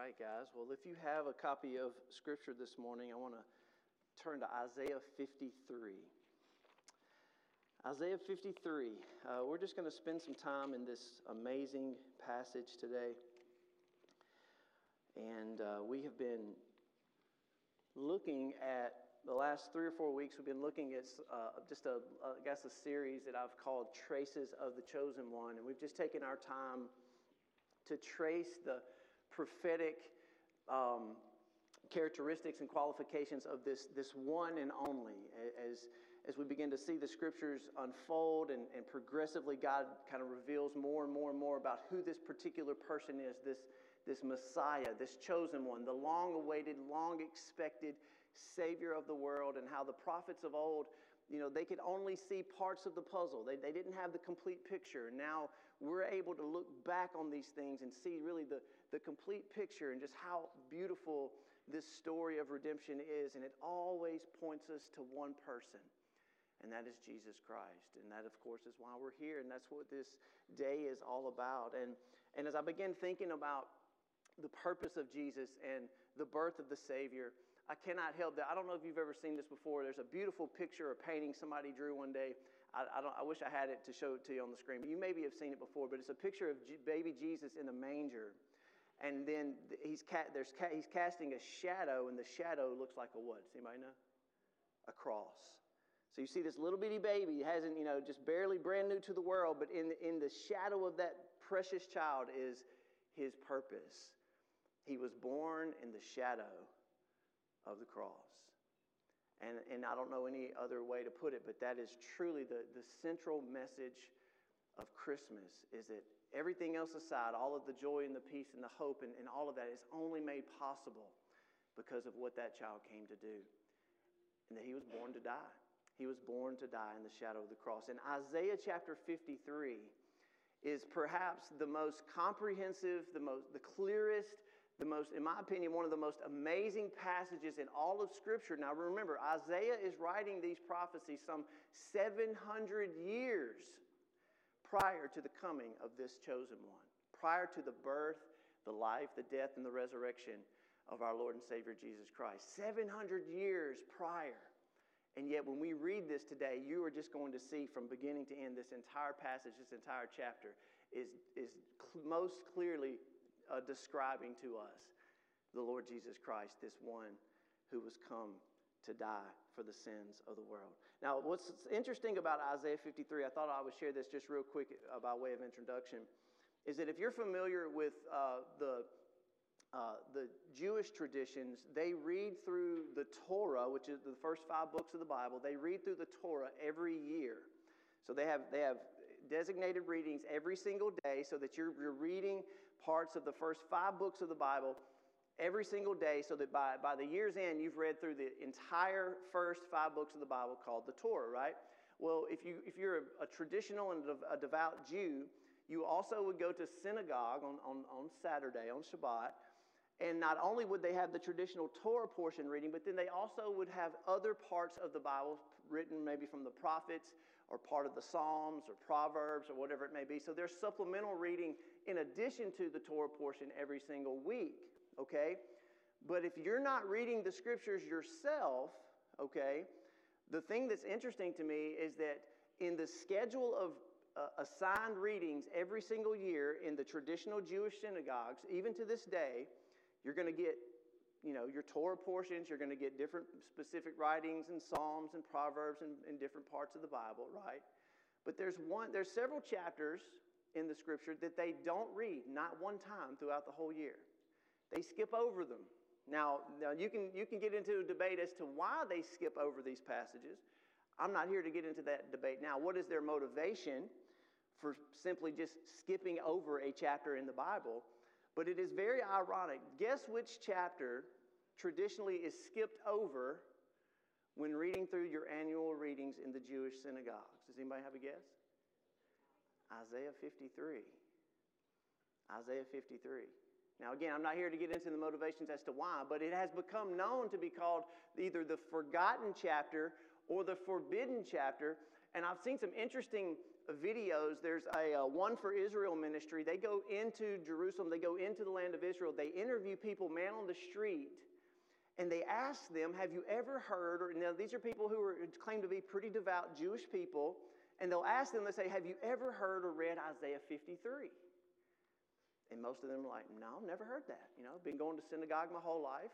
right, guys. Well, if you have a copy of Scripture this morning, I want to turn to Isaiah 53. Isaiah 53. Uh, we're just going to spend some time in this amazing passage today. And uh, we have been looking at the last three or four weeks, we've been looking at uh, just a, I guess, a series that I've called Traces of the Chosen One. And we've just taken our time to trace the prophetic um, characteristics and qualifications of this, this one and only. As, as we begin to see the scriptures unfold and, and progressively, God kind of reveals more and more and more about who this particular person is, this, this Messiah, this chosen one, the long awaited, long expected Savior of the world, and how the prophets of old you know, they could only see parts of the puzzle. They, they didn't have the complete picture. Now we're able to look back on these things and see really the, the complete picture and just how beautiful this story of redemption is. And it always points us to one person, and that is Jesus Christ. And that, of course, is why we're here. And that's what this day is all about. And, and as I begin thinking about the purpose of Jesus and the birth of the Savior, I cannot help that. I don't know if you've ever seen this before. There's a beautiful picture or painting somebody drew one day. I, I, I, wish I had it to show it to you on the screen, you maybe have seen it before. But it's a picture of G- baby Jesus in the manger. And then he's, ca- there's ca- he's casting a shadow, and the shadow looks like a what? Does anybody know? A cross. So you see this little bitty baby, hasn't, you know, just barely brand new to the world, but in, in the shadow of that precious child is his purpose. He was born in the shadow of the cross. And, and I don't know any other way to put it, but that is truly the, the central message of Christmas is that everything else aside, all of the joy and the peace and the hope and, and all of that is only made possible because of what that child came to do. And that he was born to die. He was born to die in the shadow of the cross. And Isaiah chapter 53 is perhaps the most comprehensive, the most the clearest, the most, in my opinion, one of the most amazing passages in all of Scripture. Now, remember, Isaiah is writing these prophecies some 700 years prior to the coming of this chosen one, prior to the birth, the life, the death, and the resurrection of our Lord and Savior Jesus Christ. 700 years prior. And yet, when we read this today, you are just going to see from beginning to end this entire passage, this entire chapter is, is cl- most clearly uh, describing to us the Lord Jesus Christ, this one who was come to die for the sins of the world. Now, what's interesting about Isaiah 53, I thought I would share this just real quick uh, by way of introduction, is that if you're familiar with uh, the uh, the Jewish traditions, they read through the Torah, which is the first five books of the Bible. They read through the Torah every year. So they have, they have designated readings every single day so that you're, you're reading parts of the first five books of the Bible every single day so that by, by the year's end, you've read through the entire first five books of the Bible called the Torah, right? Well, if, you, if you're a, a traditional and a devout Jew, you also would go to synagogue on, on, on Saturday, on Shabbat, and not only would they have the traditional Torah portion reading, but then they also would have other parts of the Bible written maybe from the prophets or part of the Psalms or Proverbs or whatever it may be. So there's supplemental reading in addition to the Torah portion every single week, okay? But if you're not reading the scriptures yourself, okay, the thing that's interesting to me is that in the schedule of uh, assigned readings every single year in the traditional Jewish synagogues, even to this day, you're going to get you know your torah portions you're going to get different specific writings and psalms and proverbs in, in different parts of the bible right but there's one there's several chapters in the scripture that they don't read not one time throughout the whole year. They skip over them. Now, now you, can, you can get into a debate as to why they skip over these passages. I'm not here to get into that debate now. What is their motivation for simply just skipping over a chapter in the Bible? But it is very ironic. Guess which chapter traditionally is skipped over when reading through your annual readings in the Jewish synagogues? Does anybody have a guess? Isaiah 53. Isaiah 53. Now, again, I'm not here to get into the motivations as to why, but it has become known to be called either the forgotten chapter or the forbidden chapter And I've seen some interesting videos. There's a, a One for Israel ministry. They go into Jerusalem, they go into the land of Israel, they interview people, man on the street, and they ask them, Have you ever heard? Or now these are people who are, claim to be pretty devout Jewish people, and they'll ask them, they say, Have you ever heard or read Isaiah 53? And most of them are like, No, I've never heard that. You know, I've been going to synagogue my whole life.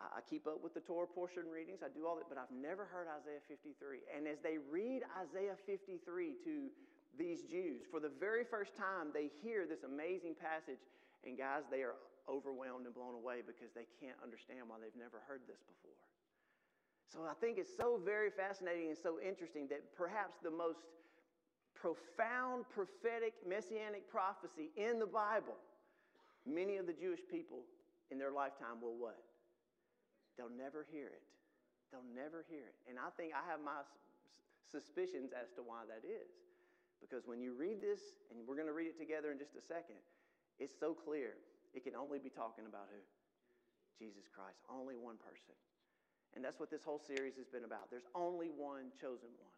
I keep up with the Torah portion readings. I do all that, but I've never heard Isaiah 53. And as they read Isaiah 53 to these Jews, for the very first time, they hear this amazing passage. And guys, they are overwhelmed and blown away because they can't understand why they've never heard this before. So I think it's so very fascinating and so interesting that perhaps the most profound prophetic messianic prophecy in the Bible, many of the Jewish people in their lifetime will what? They'll never hear it. They'll never hear it. And I think I have my suspicions as to why that is. Because when you read this, and we're going to read it together in just a second, it's so clear. It can only be talking about who? Jesus Christ. Only one person. And that's what this whole series has been about. There's only one chosen one.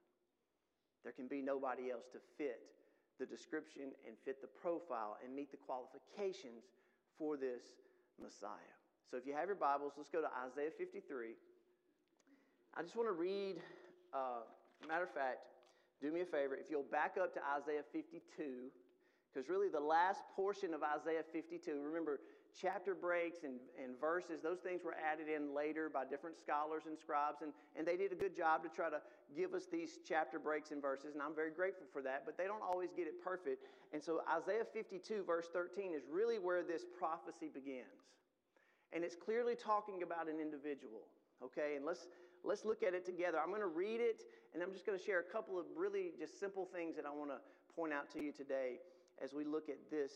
There can be nobody else to fit the description and fit the profile and meet the qualifications for this Messiah. So if you have your Bibles, let's go to Isaiah 53. I just want to read, uh, matter of fact, do me a favor. If you'll back up to Isaiah 52, because really the last portion of Isaiah 52, remember, chapter breaks and, and verses, those things were added in later by different scholars and scribes, and, and they did a good job to try to give us these chapter breaks and verses, and I'm very grateful for that, but they don't always get it perfect. And so Isaiah 52, verse 13, is really where this prophecy begins and it's clearly talking about an individual. Okay, and let's let's look at it together. I'm going to read it, and I'm just going to share a couple of really just simple things that I want to point out to you today as we look at this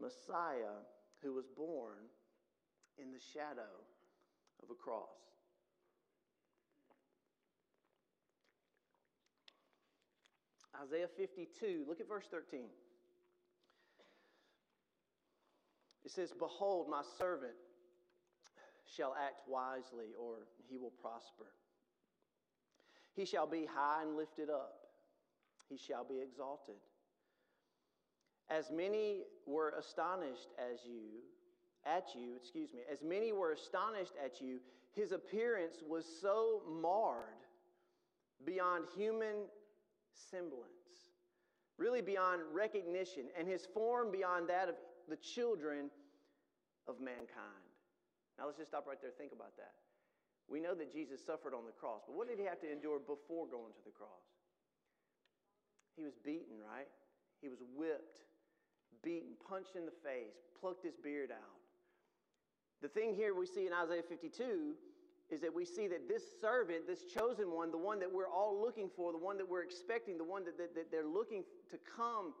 Messiah who was born in the shadow of a cross. Isaiah 52, look at verse 13. It says, Behold, my servant shall act wisely, or he will prosper. He shall be high and lifted up, he shall be exalted. As many were astonished as you, at you, excuse me, as many were astonished at you, his appearance was so marred beyond human semblance, really beyond recognition, and his form beyond that of the children of mankind. Now let's just stop right there. Think about that. We know that Jesus suffered on the cross, but what did he have to endure before going to the cross? He was beaten, right? He was whipped, beaten, punched in the face, plucked his beard out. The thing here we see in Isaiah 52 is that we see that this servant, this chosen one, the one that we're all looking for, the one that we're expecting, the one that, that, that they're looking to come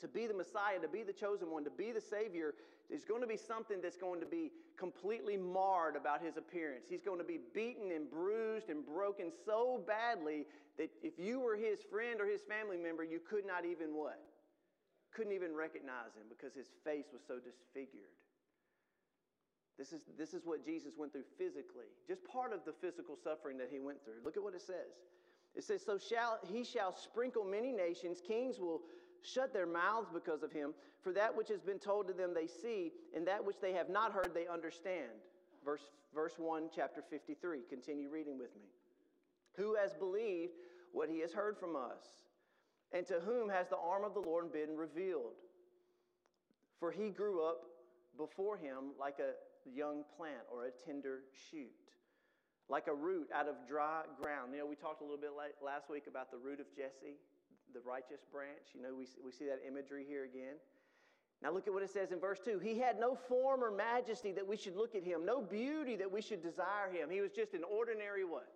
to be the Messiah, to be the chosen one, to be the Savior, there's going to be something that's going to be completely marred about his appearance. He's going to be beaten and bruised and broken so badly that if you were his friend or his family member, you could not even what? Couldn't even recognize him because his face was so disfigured. This is, this is what Jesus went through physically, just part of the physical suffering that he went through. Look at what it says. It says, So shall he shall sprinkle many nations, kings will shut their mouths because of him. For that which has been told to them they see, and that which they have not heard they understand. Verse, verse 1, chapter 53. Continue reading with me. Who has believed what he has heard from us? And to whom has the arm of the Lord been revealed? For he grew up before him like a young plant or a tender shoot, like a root out of dry ground. You know, we talked a little bit last week about the root of Jesse the righteous branch. You know, we, we see that imagery here again. Now look at what it says in verse 2. He had no form or majesty that we should look at him, no beauty that we should desire him. He was just an ordinary what?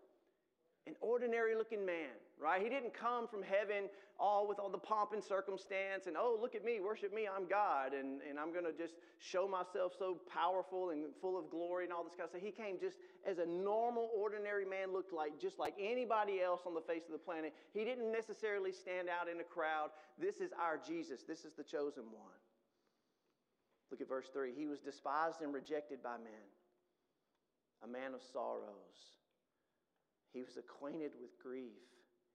An ordinary looking man, right? He didn't come from heaven all with all the pomp and circumstance and, oh, look at me, worship me, I'm God, and, and I'm going to just show myself so powerful and full of glory and all this kind of stuff. He came just as a normal, ordinary man looked like, just like anybody else on the face of the planet. He didn't necessarily stand out in a crowd. This is our Jesus, this is the chosen one. Look at verse 3. He was despised and rejected by men, a man of sorrows he was acquainted with grief,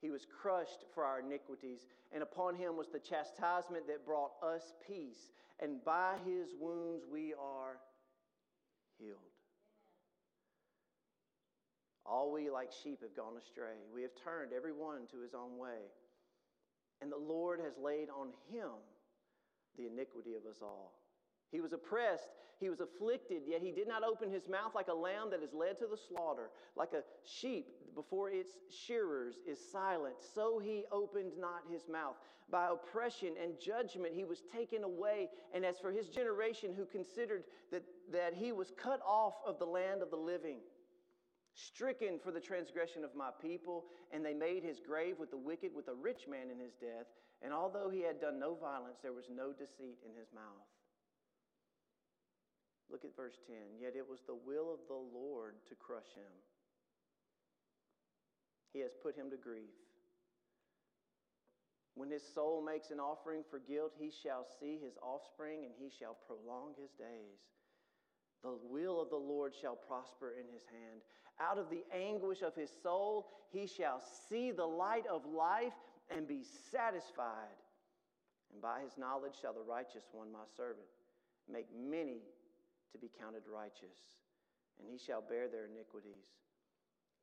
he was crushed for our iniquities, and upon him was the chastisement that brought us peace, and by his wounds we are healed. All we like sheep have gone astray. We have turned every one to his own way. And the Lord has laid on him the iniquity of us all. He was oppressed, he was afflicted, yet he did not open his mouth like a lamb that is led to the slaughter, like a sheep before its shearers is silent. So he opened not his mouth. By oppression and judgment he was taken away. And as for his generation, who considered that, that he was cut off of the land of the living, stricken for the transgression of my people, and they made his grave with the wicked, with a rich man in his death. And although he had done no violence, there was no deceit in his mouth. Look at verse 10. Yet it was the will of the Lord to crush him. He has put him to grief. When his soul makes an offering for guilt, he shall see his offspring and he shall prolong his days. The will of the Lord shall prosper in his hand. Out of the anguish of his soul, he shall see the light of life and be satisfied. And by his knowledge shall the righteous one, my servant, make many to be counted righteous, and he shall bear their iniquities.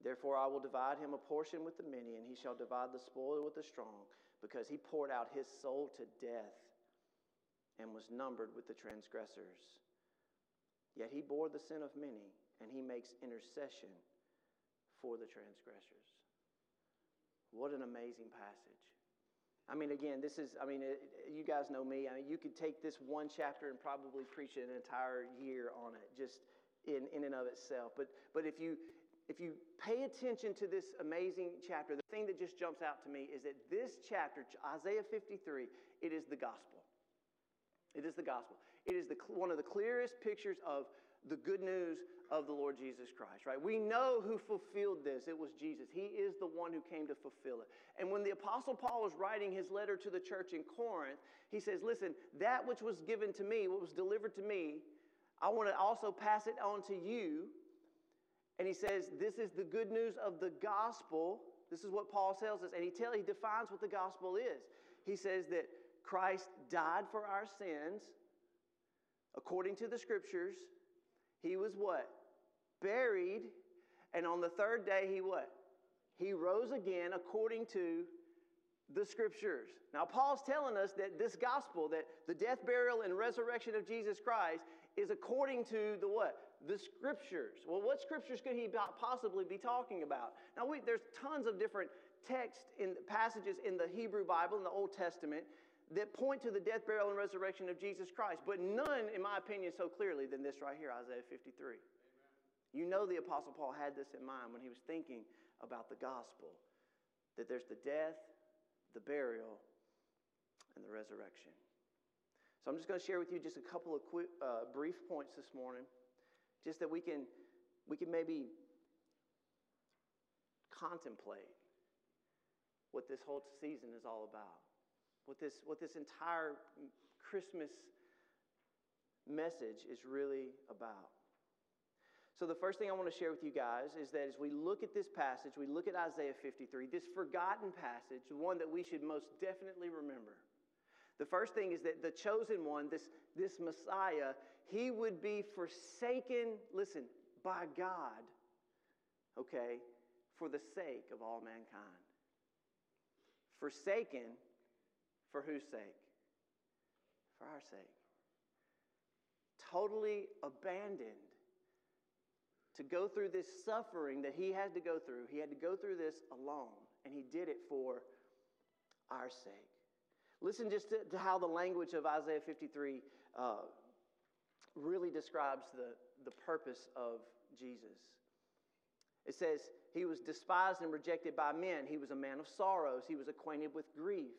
Therefore, I will divide him a portion with the many, and he shall divide the spoil with the strong, because he poured out his soul to death and was numbered with the transgressors. Yet he bore the sin of many, and he makes intercession for the transgressors. What an amazing passage. I mean, again, this is, I mean, it, you guys know me. I mean, you could take this one chapter and probably preach an entire year on it, just in, in and of itself. But, but if, you, if you pay attention to this amazing chapter, the thing that just jumps out to me is that this chapter, Isaiah 53, it is the gospel. It is the gospel. It is the, one of the clearest pictures of the good news of the Lord Jesus Christ, right? We know who fulfilled this. It was Jesus. He is the one who came to fulfill it. And when the Apostle Paul was writing his letter to the church in Corinth, he says, Listen, that which was given to me, what was delivered to me, I want to also pass it on to you. And he says, This is the good news of the gospel. This is what Paul tells us. And he, tell, he defines what the gospel is. He says that Christ died for our sins according to the scriptures. He was what? buried, and on the third day, he what? He rose again according to the scriptures. Now, Paul's telling us that this gospel, that the death, burial, and resurrection of Jesus Christ is according to the what? The scriptures. Well, what scriptures could he possibly be talking about? Now, we, there's tons of different texts in passages in the Hebrew Bible in the Old Testament that point to the death, burial, and resurrection of Jesus Christ, but none, in my opinion, so clearly than this right here, Isaiah 53. You know, the Apostle Paul had this in mind when he was thinking about the gospel that there's the death, the burial, and the resurrection. So I'm just going to share with you just a couple of quick, uh, brief points this morning, just that we can, we can maybe contemplate what this whole season is all about, what this, what this entire Christmas message is really about. So, the first thing I want to share with you guys is that as we look at this passage, we look at Isaiah 53, this forgotten passage, the one that we should most definitely remember. The first thing is that the chosen one, this, this Messiah, he would be forsaken, listen, by God, okay, for the sake of all mankind. Forsaken for whose sake? For our sake. Totally abandoned to go through this suffering that he had to go through. He had to go through this alone, and he did it for our sake. Listen just to, to how the language of Isaiah 53 uh, really describes the, the purpose of Jesus. It says, He was despised and rejected by men. He was a man of sorrows. He was acquainted with grief.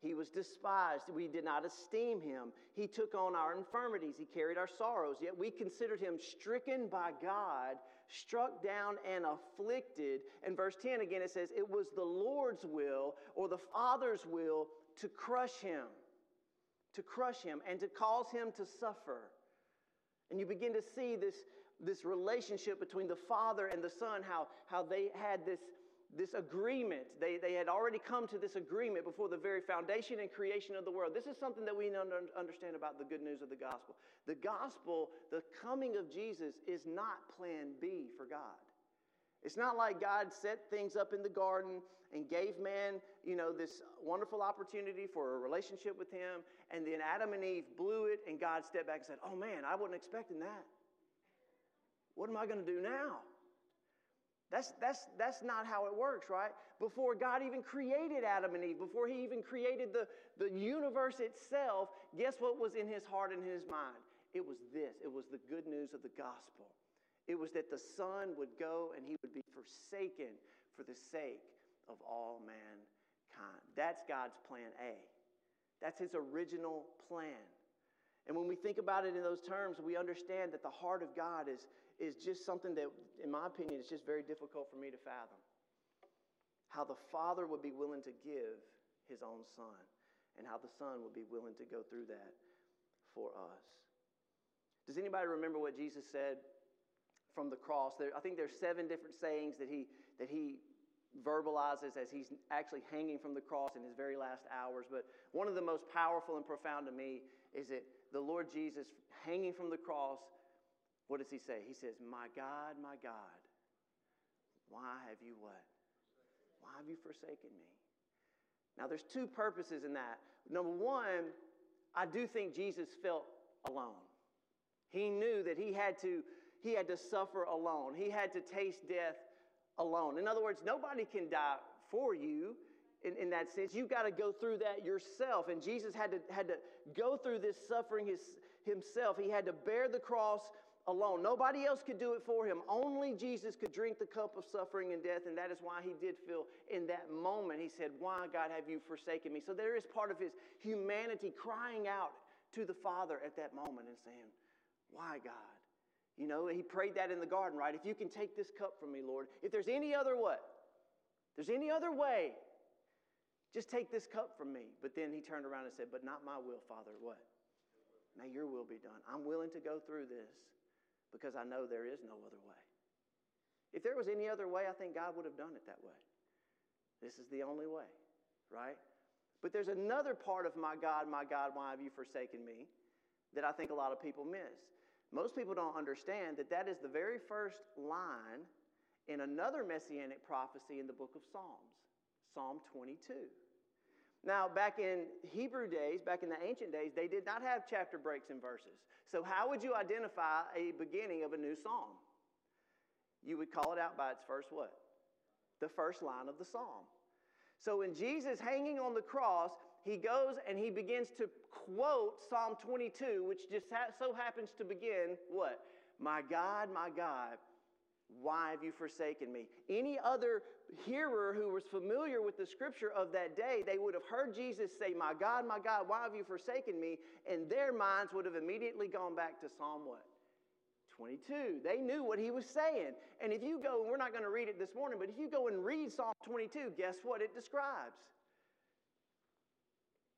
He was despised. We did not esteem him. He took on our infirmities. He carried our sorrows. Yet we considered him stricken by God, struck down, and afflicted. And verse 10 again, it says, It was the Lord's will or the Father's will to crush him, to crush him, and to cause him to suffer. And you begin to see this, this relationship between the Father and the Son, how, how they had this this agreement. They, they had already come to this agreement before the very foundation and creation of the world. This is something that we understand about the good news of the gospel. The gospel, the coming of Jesus, is not plan B for God. It's not like God set things up in the garden and gave man, you know, this wonderful opportunity for a relationship with him, and then Adam and Eve blew it, and God stepped back and said, Oh man, I wasn't expecting that. What am I going to do now? That's, that's, that's not how it works, right? Before God even created Adam and Eve, before He even created the, the universe itself, guess what was in His heart and His mind? It was this it was the good news of the gospel. It was that the Son would go and He would be forsaken for the sake of all mankind. That's God's plan A. That's His original plan. And when we think about it in those terms, we understand that the heart of God is, is just something that, in my opinion, is just very difficult for me to fathom. How the Father would be willing to give his own Son, and how the Son would be willing to go through that for us. Does anybody remember what Jesus said from the cross? There, I think there's seven different sayings that he, that he verbalizes as he's actually hanging from the cross in his very last hours. But one of the most powerful and profound to me is that the Lord Jesus, hanging from the cross, what does he say? He says, My God, my God, why have you what? Why have you forsaken me? Now, there's two purposes in that. Number one, I do think Jesus felt alone. He knew that he had to, he had to suffer alone. He had to taste death alone. In other words, nobody can die for you in, in that sense. You've got to go through that yourself. And Jesus had to, had to go through this suffering his, himself. He had to bear the cross alone. Nobody else could do it for him. Only Jesus could drink the cup of suffering and death, and that is why he did feel in that moment. He said, Why, God, have you forsaken me? So there is part of his humanity crying out to the Father at that moment and saying, Why, God? You know, he prayed that in the garden, right? If you can take this cup from me, Lord, if there's any other what? There's any other way, just take this cup from me. But then he turned around and said, But not my will, Father. What? May your will be done. I'm willing to go through this because I know there is no other way. If there was any other way, I think God would have done it that way. This is the only way, right? But there's another part of my God, my God, why have you forsaken me that I think a lot of people miss. Most people don't understand that that is the very first line in another messianic prophecy in the book of Psalms, Psalm 22. Now, back in Hebrew days, back in the ancient days, they did not have chapter breaks and verses. So, how would you identify a beginning of a new psalm? You would call it out by its first what? The first line of the psalm. So, when Jesus hanging on the cross, he goes and he begins to quote Psalm 22, which just ha- so happens to begin what? My God, my God, why have you forsaken me? Any other hearer who was familiar with the scripture of that day, they would have heard Jesus say, My God, my God, why have you forsaken me? And their minds would have immediately gone back to Psalm what? 22. They knew what he was saying. And if you go, and we're not going to read it this morning, but if you go and read Psalm 22, guess what it describes?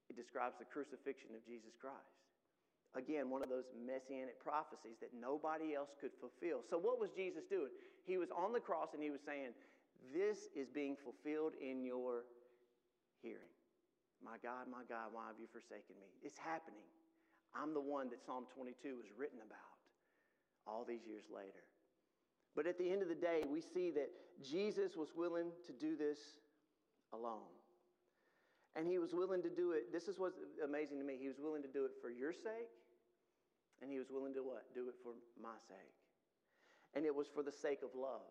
It describes the crucifixion of Jesus Christ. Again, one of those messianic prophecies that nobody else could fulfill. So, what was Jesus doing? He was on the cross and he was saying, This is being fulfilled in your hearing. My God, my God, why have you forsaken me? It's happening. I'm the one that Psalm 22 was written about all these years later. But at the end of the day, we see that Jesus was willing to do this alone. And he was willing to do it. This is what's amazing to me. He was willing to do it for your sake, and he was willing to what? Do it for my sake. And it was for the sake of love.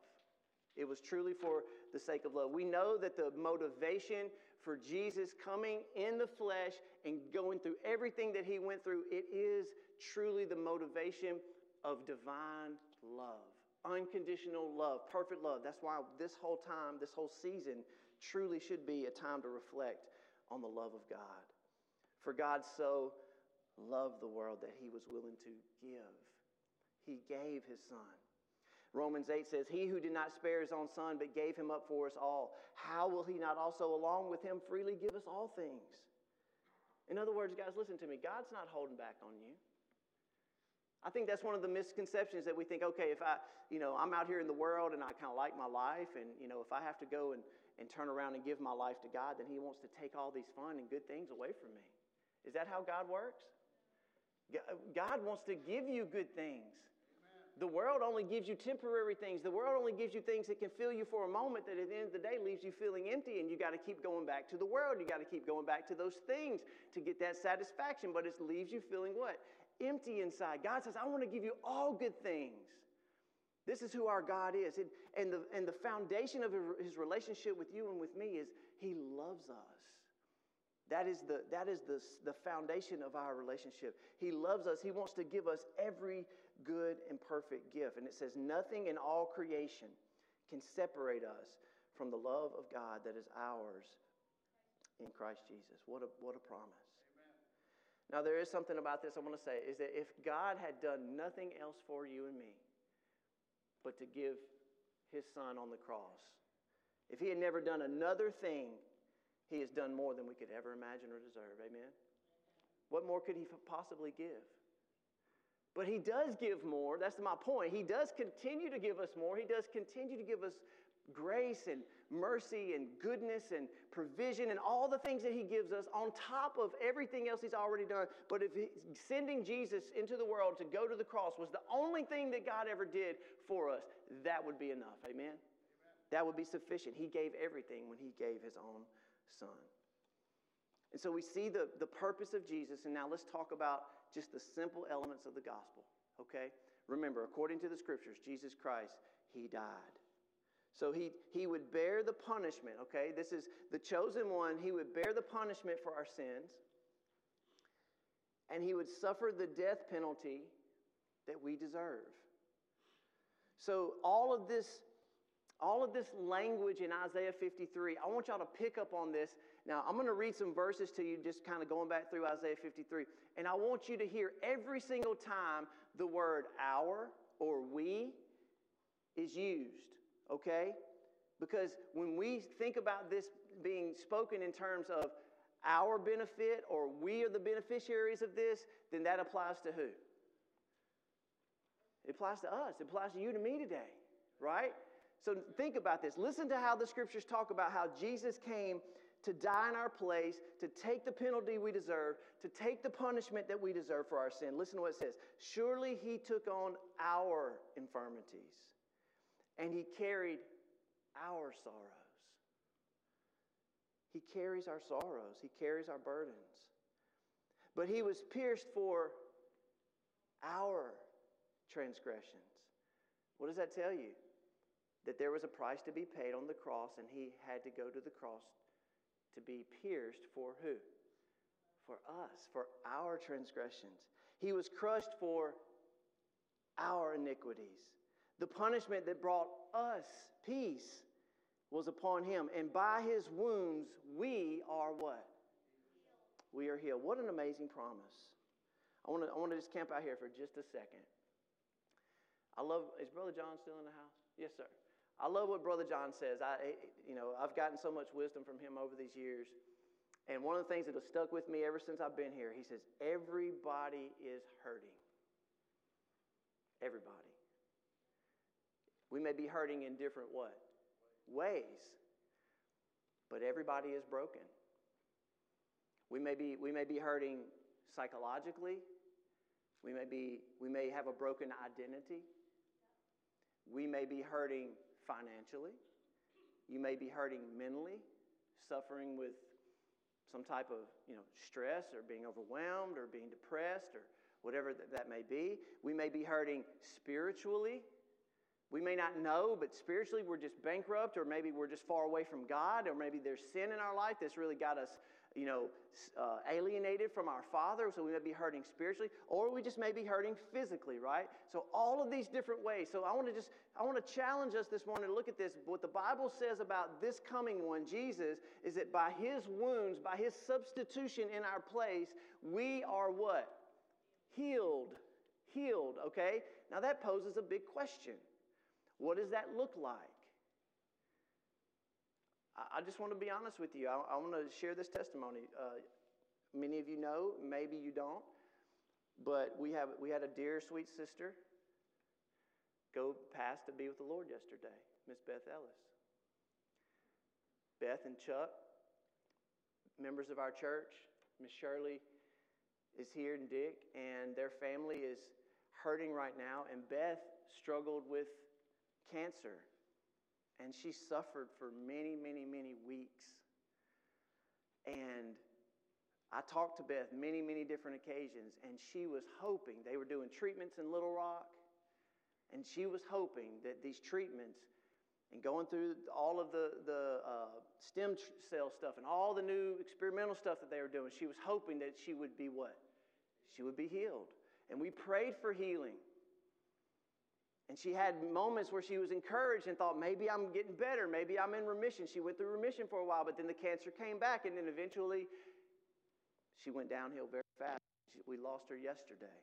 It was truly for the sake of love. We know that the motivation for Jesus coming in the flesh and going through everything that he went through, it is truly the motivation of divine love. Unconditional love, perfect love. That's why this whole time, this whole season, truly should be a time to reflect on the love of God. For God so loved the world that he was willing to give. He gave his son. Romans 8 says, He who did not spare his own son, but gave him up for us all, how will he not also, along with him, freely give us all things? In other words, guys, listen to me. God's not holding back on you. I think that's one of the misconceptions that we think, okay, if I, you know, I'm out here in the world and I kind of like my life, and, you know, if I have to go and, and turn around and give my life to God, then He wants to take all these fun and good things away from me. Is that how God works? God wants to give you good things. The world only gives you temporary things. The world only gives you things that can fill you for a moment that at the end of the day leaves you feeling empty and you got to keep going back to the world. You got to keep going back to those things to get that satisfaction, but it leaves you feeling what? Empty inside. God says, I want to give you all good things. This is who our God is. And the, and the foundation of his relationship with you and with me is he loves us. That is, the, that is the, the foundation of our relationship. He loves us. He wants to give us every good and perfect gift. And it says, Nothing in all creation can separate us from the love of God that is ours in Christ Jesus. What a, what a promise. Amen. Now, there is something about this I want to say is that if God had done nothing else for you and me but to give his son on the cross, if he had never done another thing, he has done more than we could ever imagine or deserve. Amen? What more could he possibly give? But he does give more. That's my point. He does continue to give us more. He does continue to give us grace and mercy and goodness and provision and all the things that he gives us on top of everything else he's already done. But if he, sending Jesus into the world to go to the cross was the only thing that God ever did for us, that would be enough. Amen? Amen. That would be sufficient. He gave everything when he gave his own son. And so we see the, the purpose of Jesus, and now let's talk about just the simple elements of the gospel, okay? Remember, according to the scriptures, Jesus Christ, he died. So he, he would bear the punishment, okay? This is the chosen one. He would bear the punishment for our sins, and he would suffer the death penalty that we deserve. So all of this all of this language in Isaiah 53, I want y'all to pick up on this. Now, I'm going to read some verses to you, just kind of going back through Isaiah 53. And I want you to hear every single time the word our or we is used, okay? Because when we think about this being spoken in terms of our benefit or we are the beneficiaries of this, then that applies to who? It applies to us. It applies to you to me today, right? So think about this. Listen to how the scriptures talk about how Jesus came to die in our place, to take the penalty we deserve, to take the punishment that we deserve for our sin. Listen to what it says. Surely he took on our infirmities and he carried our sorrows. He carries our sorrows, he carries our burdens. But he was pierced for our transgressions. What does that tell you? that there was a price to be paid on the cross, and he had to go to the cross to be pierced for who? For us, for our transgressions. He was crushed for our iniquities. The punishment that brought us peace was upon him, and by his wounds we are what? We are healed. What an amazing promise. I want to I want to just camp out here for just a second. I love, is Brother John still in the house? Yes, sir. I love what Brother John says. I, eh, you know, I've gotten so much wisdom from him over these years. And one of the things that has stuck with me ever since I've been here, he says, everybody is hurting. Everybody. We may be hurting in different what? Ways. But everybody is broken. We may be, we may be hurting psychologically. We may, be, we may have a broken identity. We may be hurting financially. You may be hurting mentally, suffering with some type of you know, stress or being overwhelmed or being depressed or whatever that, that may be. We may be hurting spiritually. We may not know, but spiritually we're just bankrupt, or maybe we're just far away from God, or maybe there's sin in our life that's really got us you know, uh, alienated from our Father, so we may be hurting spiritually, or we just may be hurting physically, right? So all of these different ways. So I want to just, I want to challenge us this morning to look at this. What the Bible says about this coming one, Jesus, is that by his wounds, by his substitution in our place, we are what? Healed. Healed, okay? Now that poses a big question. What does that look like? I just want to be honest with you. I, I want to share this testimony. Uh, many of you know, maybe you don't, but we, have, we had a dear, sweet sister go past to be with the Lord yesterday, Miss Beth Ellis. Beth and Chuck, members of our church, Miss Shirley is here and Dick, and their family is hurting right now. And Beth struggled with cancer and she suffered for many, many, many weeks. And I talked to Beth many, many different occasions, and she was hoping they were doing treatments in Little Rock, and she was hoping that these treatments and going through all of the, the uh, stem cell stuff and all the new experimental stuff that they were doing, she was hoping that she would be what? She would be healed. And we prayed for healing. And she had moments where she was encouraged and thought, maybe I'm getting better. Maybe I'm in remission. She went through remission for a while, but then the cancer came back, and then eventually she went downhill very fast. We lost her yesterday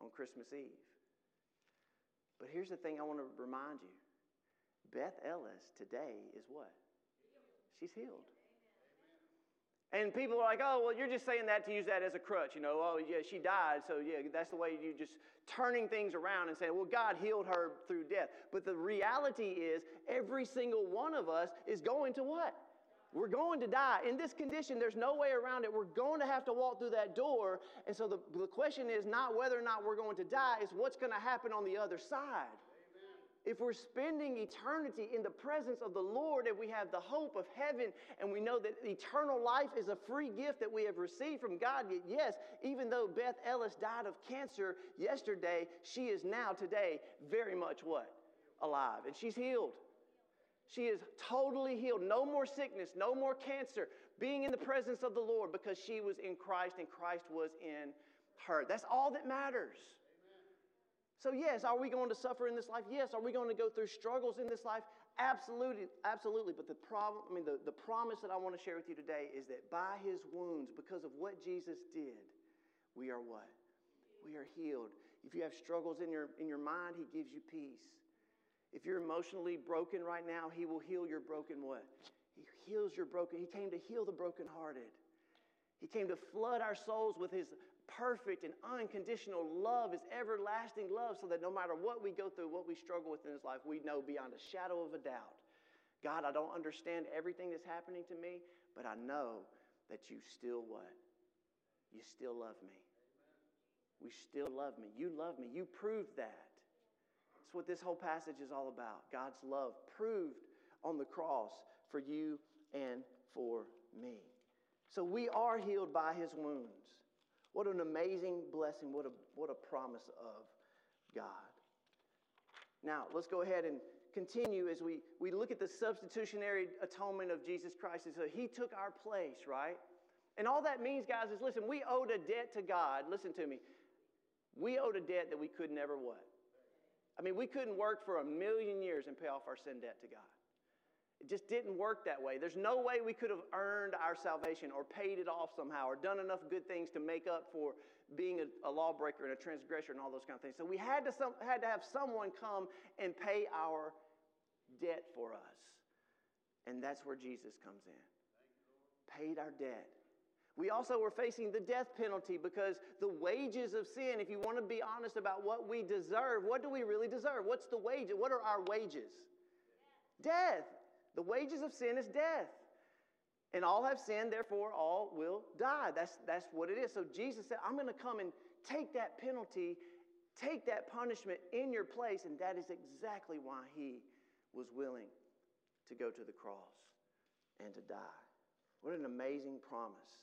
on Christmas Eve. But here's the thing I want to remind you Beth Ellis today is what? She's healed. And people are like, oh, well, you're just saying that to use that as a crutch. You know, oh, yeah, she died. So, yeah, that's the way you just turning things around and saying, well, God healed her through death. But the reality is, every single one of us is going to what? We're going to die. In this condition, there's no way around it. We're going to have to walk through that door. And so the, the question is not whether or not we're going to die, is what's going to happen on the other side if we're spending eternity in the presence of the Lord and we have the hope of heaven and we know that eternal life is a free gift that we have received from God, yet yes, even though Beth Ellis died of cancer yesterday, she is now today very much what? Alive. And she's healed. She is totally healed. No more sickness, no more cancer, being in the presence of the Lord because she was in Christ and Christ was in her. That's all that matters. So, yes, are we going to suffer in this life? Yes. Are we going to go through struggles in this life? Absolutely, absolutely. But the problem, I mean, the, the promise that I want to share with you today is that by his wounds, because of what Jesus did, we are what? We are healed. If you have struggles in your, in your mind, he gives you peace. If you're emotionally broken right now, he will heal your broken what? He heals your broken. He came to heal the brokenhearted. He came to flood our souls with his perfect and unconditional love, is everlasting love, so that no matter what we go through, what we struggle with in this life, we know beyond a shadow of a doubt God, I don't understand everything that's happening to me, but I know that you still what? You still love me. We still love me. You love me. You proved that. That's what this whole passage is all about. God's love proved on the cross for you and for me. So we are healed by his wounds. What an amazing blessing. What a, what a promise of God. Now, let's go ahead and continue as we, we look at the substitutionary atonement of Jesus Christ. And so he took our place, right? And all that means, guys, is listen, we owed a debt to God. Listen to me. We owed a debt that we could never what? I mean, we couldn't work for a million years and pay off our sin debt to God. It just didn't work that way. There's no way we could have earned our salvation or paid it off somehow or done enough good things to make up for being a, a lawbreaker and a transgressor and all those kind of things. So we had to, some, had to have someone come and pay our debt for us. And that's where Jesus comes in. Paid our debt. We also were facing the death penalty because the wages of sin, if you want to be honest about what we deserve, what do we really deserve? What's the wage? What are our wages? Death. The wages of sin is death. And all have sinned, therefore all will die. That's, that's what it is. So Jesus said, I'm going to come and take that penalty, take that punishment in your place. And that is exactly why he was willing to go to the cross and to die. What an amazing promise.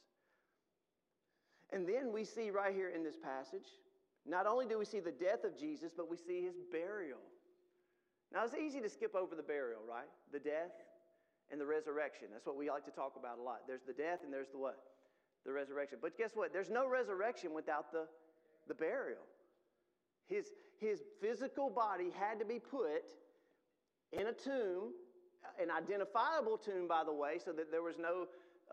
And then we see right here in this passage, not only do we see the death of Jesus, but we see his burial. Now, it's easy to skip over the burial, right? The death. and the resurrection. That's what we like to talk about a lot. There's the death and there's the what? The resurrection. But guess what? There's no resurrection without the, the burial. His, his physical body had to be put in a tomb, an identifiable tomb, by the way, so that there was no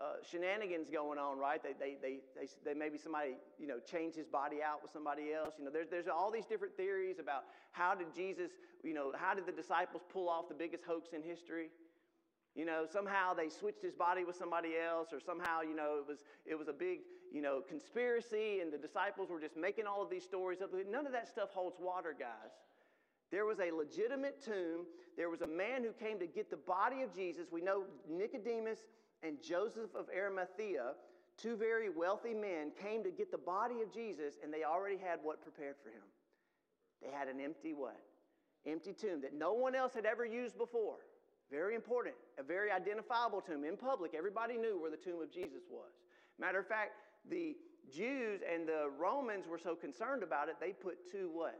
uh, shenanigans going on, right? They, they, they, they, they, maybe somebody, you know, changed his body out with somebody else. You know, there's, there's all these different theories about how did Jesus, you know, how did the disciples pull off the biggest hoax in history? You know, somehow they switched his body with somebody else, or somehow, you know, it was, it was a big, you know, conspiracy, and the disciples were just making all of these stories up. None of that stuff holds water, guys. There was a legitimate tomb. There was a man who came to get the body of Jesus. We know Nicodemus and Joseph of Arimathea, two very wealthy men, came to get the body of Jesus, and they already had what prepared for him. They had an empty what? Empty tomb that no one else had ever used before. Very important, a very identifiable tomb in public. Everybody knew where the tomb of Jesus was. Matter of fact, the Jews and the Romans were so concerned about it, they put two what?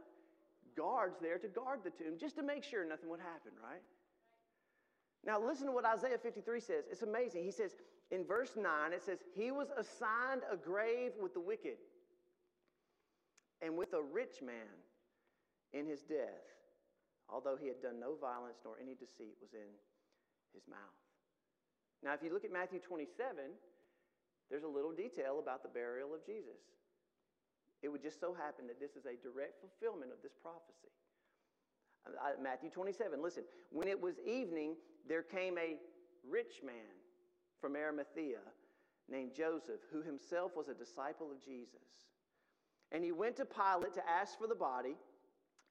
Guards there to guard the tomb just to make sure nothing would happen, right? Now, listen to what Isaiah 53 says. It's amazing. He says, in verse 9, it says, He was assigned a grave with the wicked and with a rich man in his death, although he had done no violence nor any deceit was in his mouth. Now, if you look at Matthew 27, there's a little detail about the burial of Jesus. It would just so happen that this is a direct fulfillment of this prophecy. Uh, Matthew 27, listen. When it was evening, there came a rich man from Arimathea named Joseph, who himself was a disciple of Jesus. And he went to Pilate to ask for the body,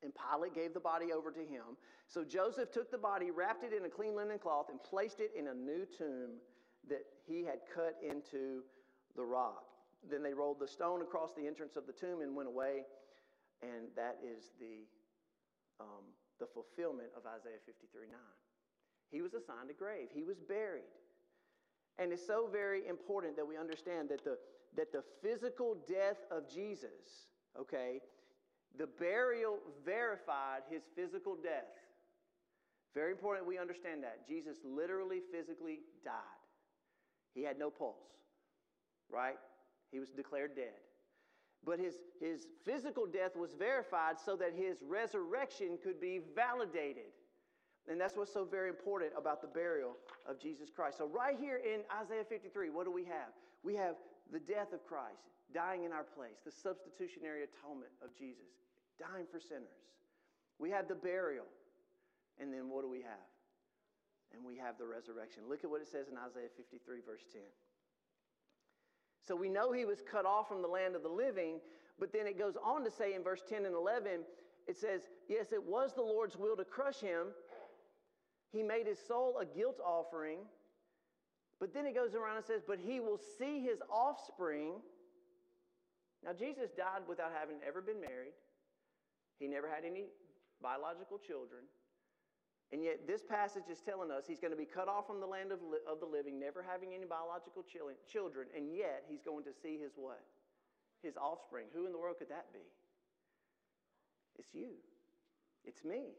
and Pilate gave the body over to him. So Joseph took the body, wrapped it in a clean linen cloth, and placed it in a new tomb that he had cut into the rock. Then they rolled the stone across the entrance of the tomb and went away. And that is the, um, the fulfillment of Isaiah 53 9. He was assigned a grave, he was buried. And it's so very important that we understand that the, that the physical death of Jesus, okay, the burial verified his physical death. Very important we understand that. Jesus literally, physically died. He had no pulse, right? He was declared dead. But his, his physical death was verified so that his resurrection could be validated. And that's what's so very important about the burial of Jesus Christ. So, right here in Isaiah 53, what do we have? We have the death of Christ, dying in our place, the substitutionary atonement of Jesus, dying for sinners. We have the burial. And then what do we have? And we have the resurrection. Look at what it says in Isaiah 53, verse 10. So we know he was cut off from the land of the living, but then it goes on to say in verse 10 and 11, it says, Yes, it was the Lord's will to crush him, he made his soul a guilt offering. But then it goes around and says, But he will see his offspring. Now, Jesus died without having ever been married, he never had any biological children. And yet, this passage is telling us he's going to be cut off from the land of, li- of the living, never having any biological children, and yet he's going to see his what? His offspring. Who in the world could that be? It's you. It's me.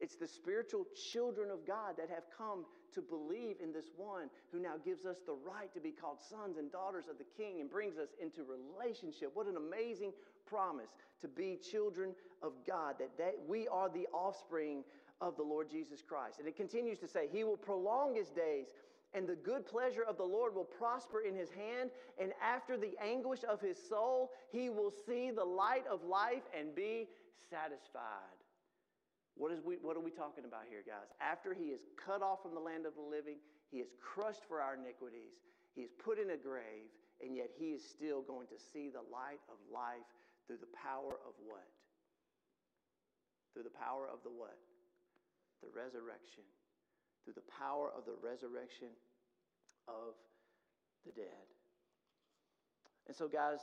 It's the spiritual children of God that have come to believe in this one who now gives us the right to be called sons and daughters of the King and brings us into relationship. What an amazing promise to be children of God, that they, we are the offspring of the Lord Jesus Christ. And it continues to say, He will prolong His days, and the good pleasure of the Lord will prosper in His hand. And after the anguish of His soul, He will see the light of life and be satisfied. What, is we, what are we talking about here, guys? After he is cut off from the land of the living, he is crushed for our iniquities, he is put in a grave, and yet he is still going to see the light of life through the power of what? Through the power of the what? The resurrection. Through the power of the resurrection of the dead. And so, guys,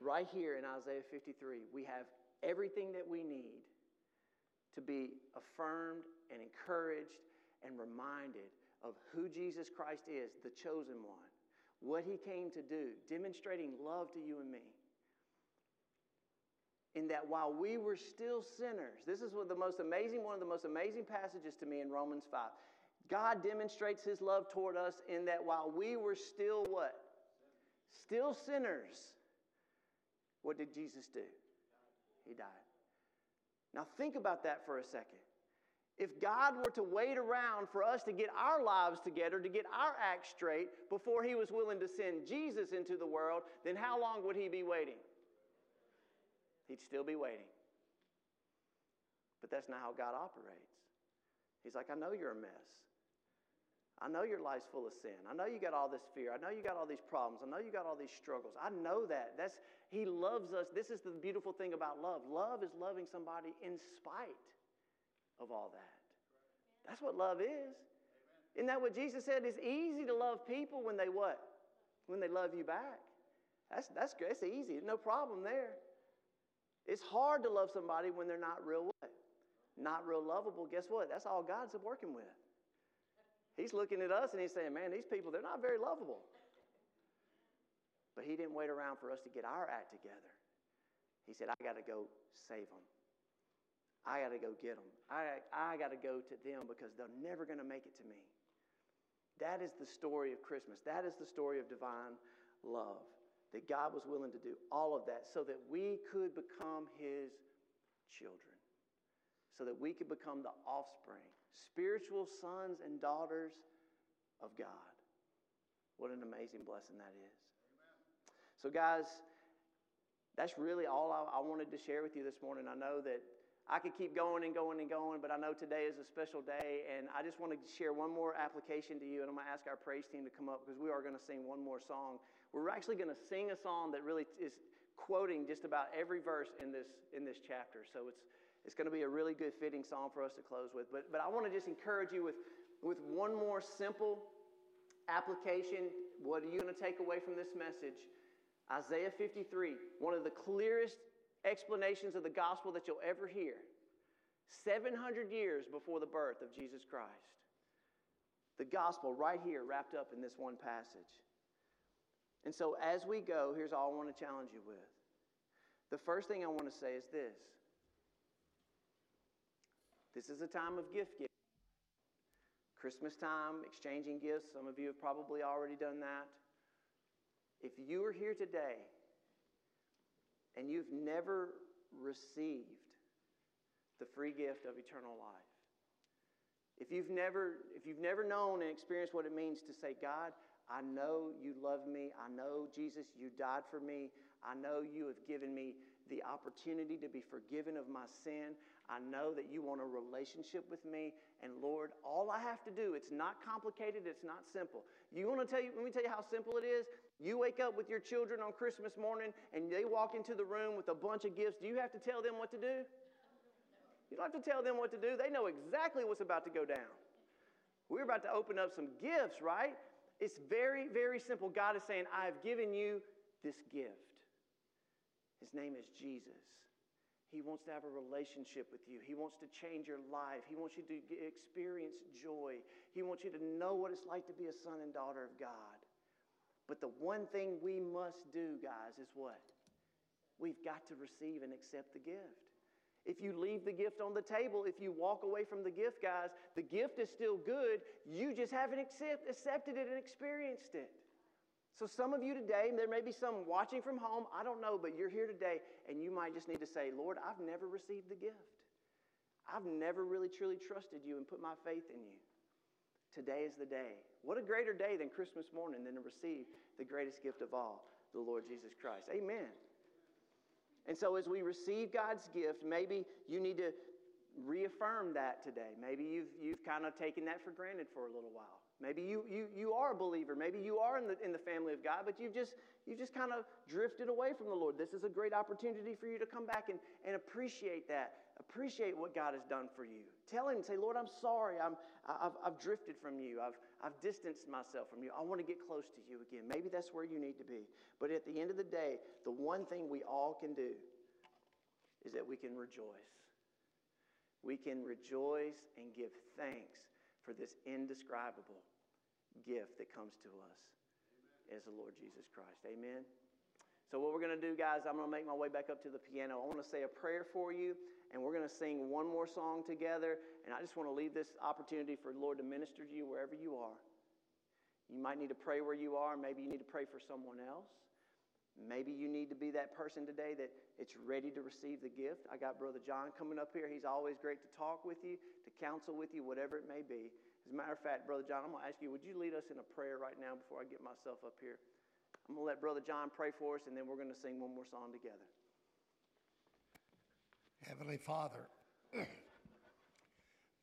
right here in Isaiah 53, we have everything that we need to be affirmed and encouraged and reminded of who Jesus Christ is, the chosen one, what he came to do, demonstrating love to you and me. In that while we were still sinners, this is what the most amazing, one of the most amazing passages to me in Romans 5. God demonstrates his love toward us in that while we were still what? Still sinners. What did Jesus do? He died. Now think about that for a second. If God were to wait around for us to get our lives together, to get our act straight before he was willing to send Jesus into the world, then how long would he be waiting? He'd still be waiting. But that's not how God operates. He's like, I know you're a mess. I know your life's full of sin. I know you got all this fear. I know you got all these problems. I know you got all these struggles. I know that. That's he loves us. This is the beautiful thing about love. Love is loving somebody in spite of all that. That's what love is. Isn't that what Jesus said? It's easy to love people when they what? When they love you back. That's that's. It's easy. No problem there. It's hard to love somebody when they're not real what? Not real lovable. Guess what? That's all God's working with. He's looking at us and he's saying, Man, these people, they're not very lovable. But he didn't wait around for us to get our act together. He said, I got to go save them. I got to go get them. I, I got to go to them because they're never going to make it to me. That is the story of Christmas. That is the story of divine love. That God was willing to do all of that so that we could become His children, so that we could become the offspring, spiritual sons and daughters of God. What an amazing blessing that is. So, guys, that's really all I, I wanted to share with you this morning. I know that I could keep going and going and going, but I know today is a special day, and I just want to share one more application to you, and I'm going to ask our praise team to come up because we are going to sing one more song. We're actually going to sing a song that really is quoting just about every verse in this in this chapter. So it's it's going to be a really good fitting song for us to close with. But but I want to just encourage you with with one more simple application. What are you going to take away from this message? Isaiah 53, one of the clearest explanations of the gospel that you'll ever hear 700 years before the birth of Jesus Christ. The gospel right here, wrapped up in this one passage. And so, as we go, here's all I want to challenge you with. The first thing I want to say is this this is a time of gift giving. Christmas time, exchanging gifts. Some of you have probably already done that. If you are here today and you've never received the free gift of eternal life. If you've never, if you've never known and experienced what it means to say, God, I know you love me. I know, Jesus, you died for me. I know you have given me the opportunity to be forgiven of my sin. I know that you want a relationship with me. And Lord, all I have to do, it's not complicated, it's not simple. You want to tell you, let me tell you how simple it is. You wake up with your children on Christmas morning and they walk into the room with a bunch of gifts. Do you have to tell them what to do? You don't have to tell them what to do. They know exactly what's about to go down. We're about to open up some gifts, right? It's very, very simple. God is saying, I have given you this gift. His name is Jesus. He wants to have a relationship with you. He wants to change your life. He wants you to experience joy. He wants you to know what it's like to be a son and daughter of God. But the one thing we must do, guys, is what? We've got to receive and accept the gift. If you leave the gift on the table, if you walk away from the gift, guys, the gift is still good. You just haven't accept, accepted it and experienced it. So, some of you today, there may be some watching from home, I don't know, but you're here today and you might just need to say, Lord, I've never received the gift. I've never really truly trusted you and put my faith in you. Today is the day. What a greater day than Christmas morning than to receive the greatest gift of all, the Lord Jesus Christ. Amen. And so, as we receive God's gift, maybe you need to reaffirm that today. Maybe you've, you've kind of taken that for granted for a little while. Maybe you, you, you are a believer. Maybe you are in the, in the family of God, but you've just, you've just kind of drifted away from the Lord. This is a great opportunity for you to come back and, and appreciate that. Appreciate what God has done for you. Tell Him, say, Lord, I'm sorry. I'm, I've, I've drifted from you. I've, I've distanced myself from you. I want to get close to you again. Maybe that's where you need to be. But at the end of the day, the one thing we all can do is that we can rejoice. We can rejoice and give thanks for this indescribable gift that comes to us Amen. as the Lord Jesus Christ. Amen. So, what we're going to do, guys, I'm going to make my way back up to the piano. I want to say a prayer for you, and we're going to sing one more song together. And I just want to leave this opportunity for the Lord to minister to you wherever you are. You might need to pray where you are. Maybe you need to pray for someone else. Maybe you need to be that person today that it's ready to receive the gift. I got Brother John coming up here. He's always great to talk with you, to counsel with you, whatever it may be. As a matter of fact, Brother John, I'm going to ask you, would you lead us in a prayer right now before I get myself up here? I'm going to let Brother John pray for us, and then we're going to sing one more song together. Heavenly Father,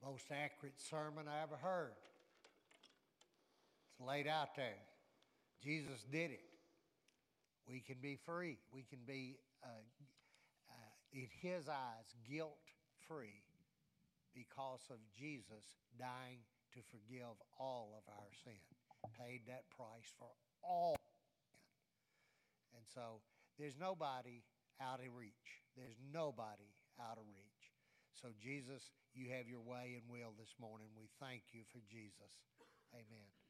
most accurate sermon I ever heard. It's laid out there. Jesus did it. We can be free. We can be, uh, uh, in His eyes, guilt free because of Jesus dying to forgive all of our sin, paid that price for all and so there's nobody out of reach. There's nobody out of reach. So, Jesus, you have your way and will this morning. We thank you for Jesus. Amen.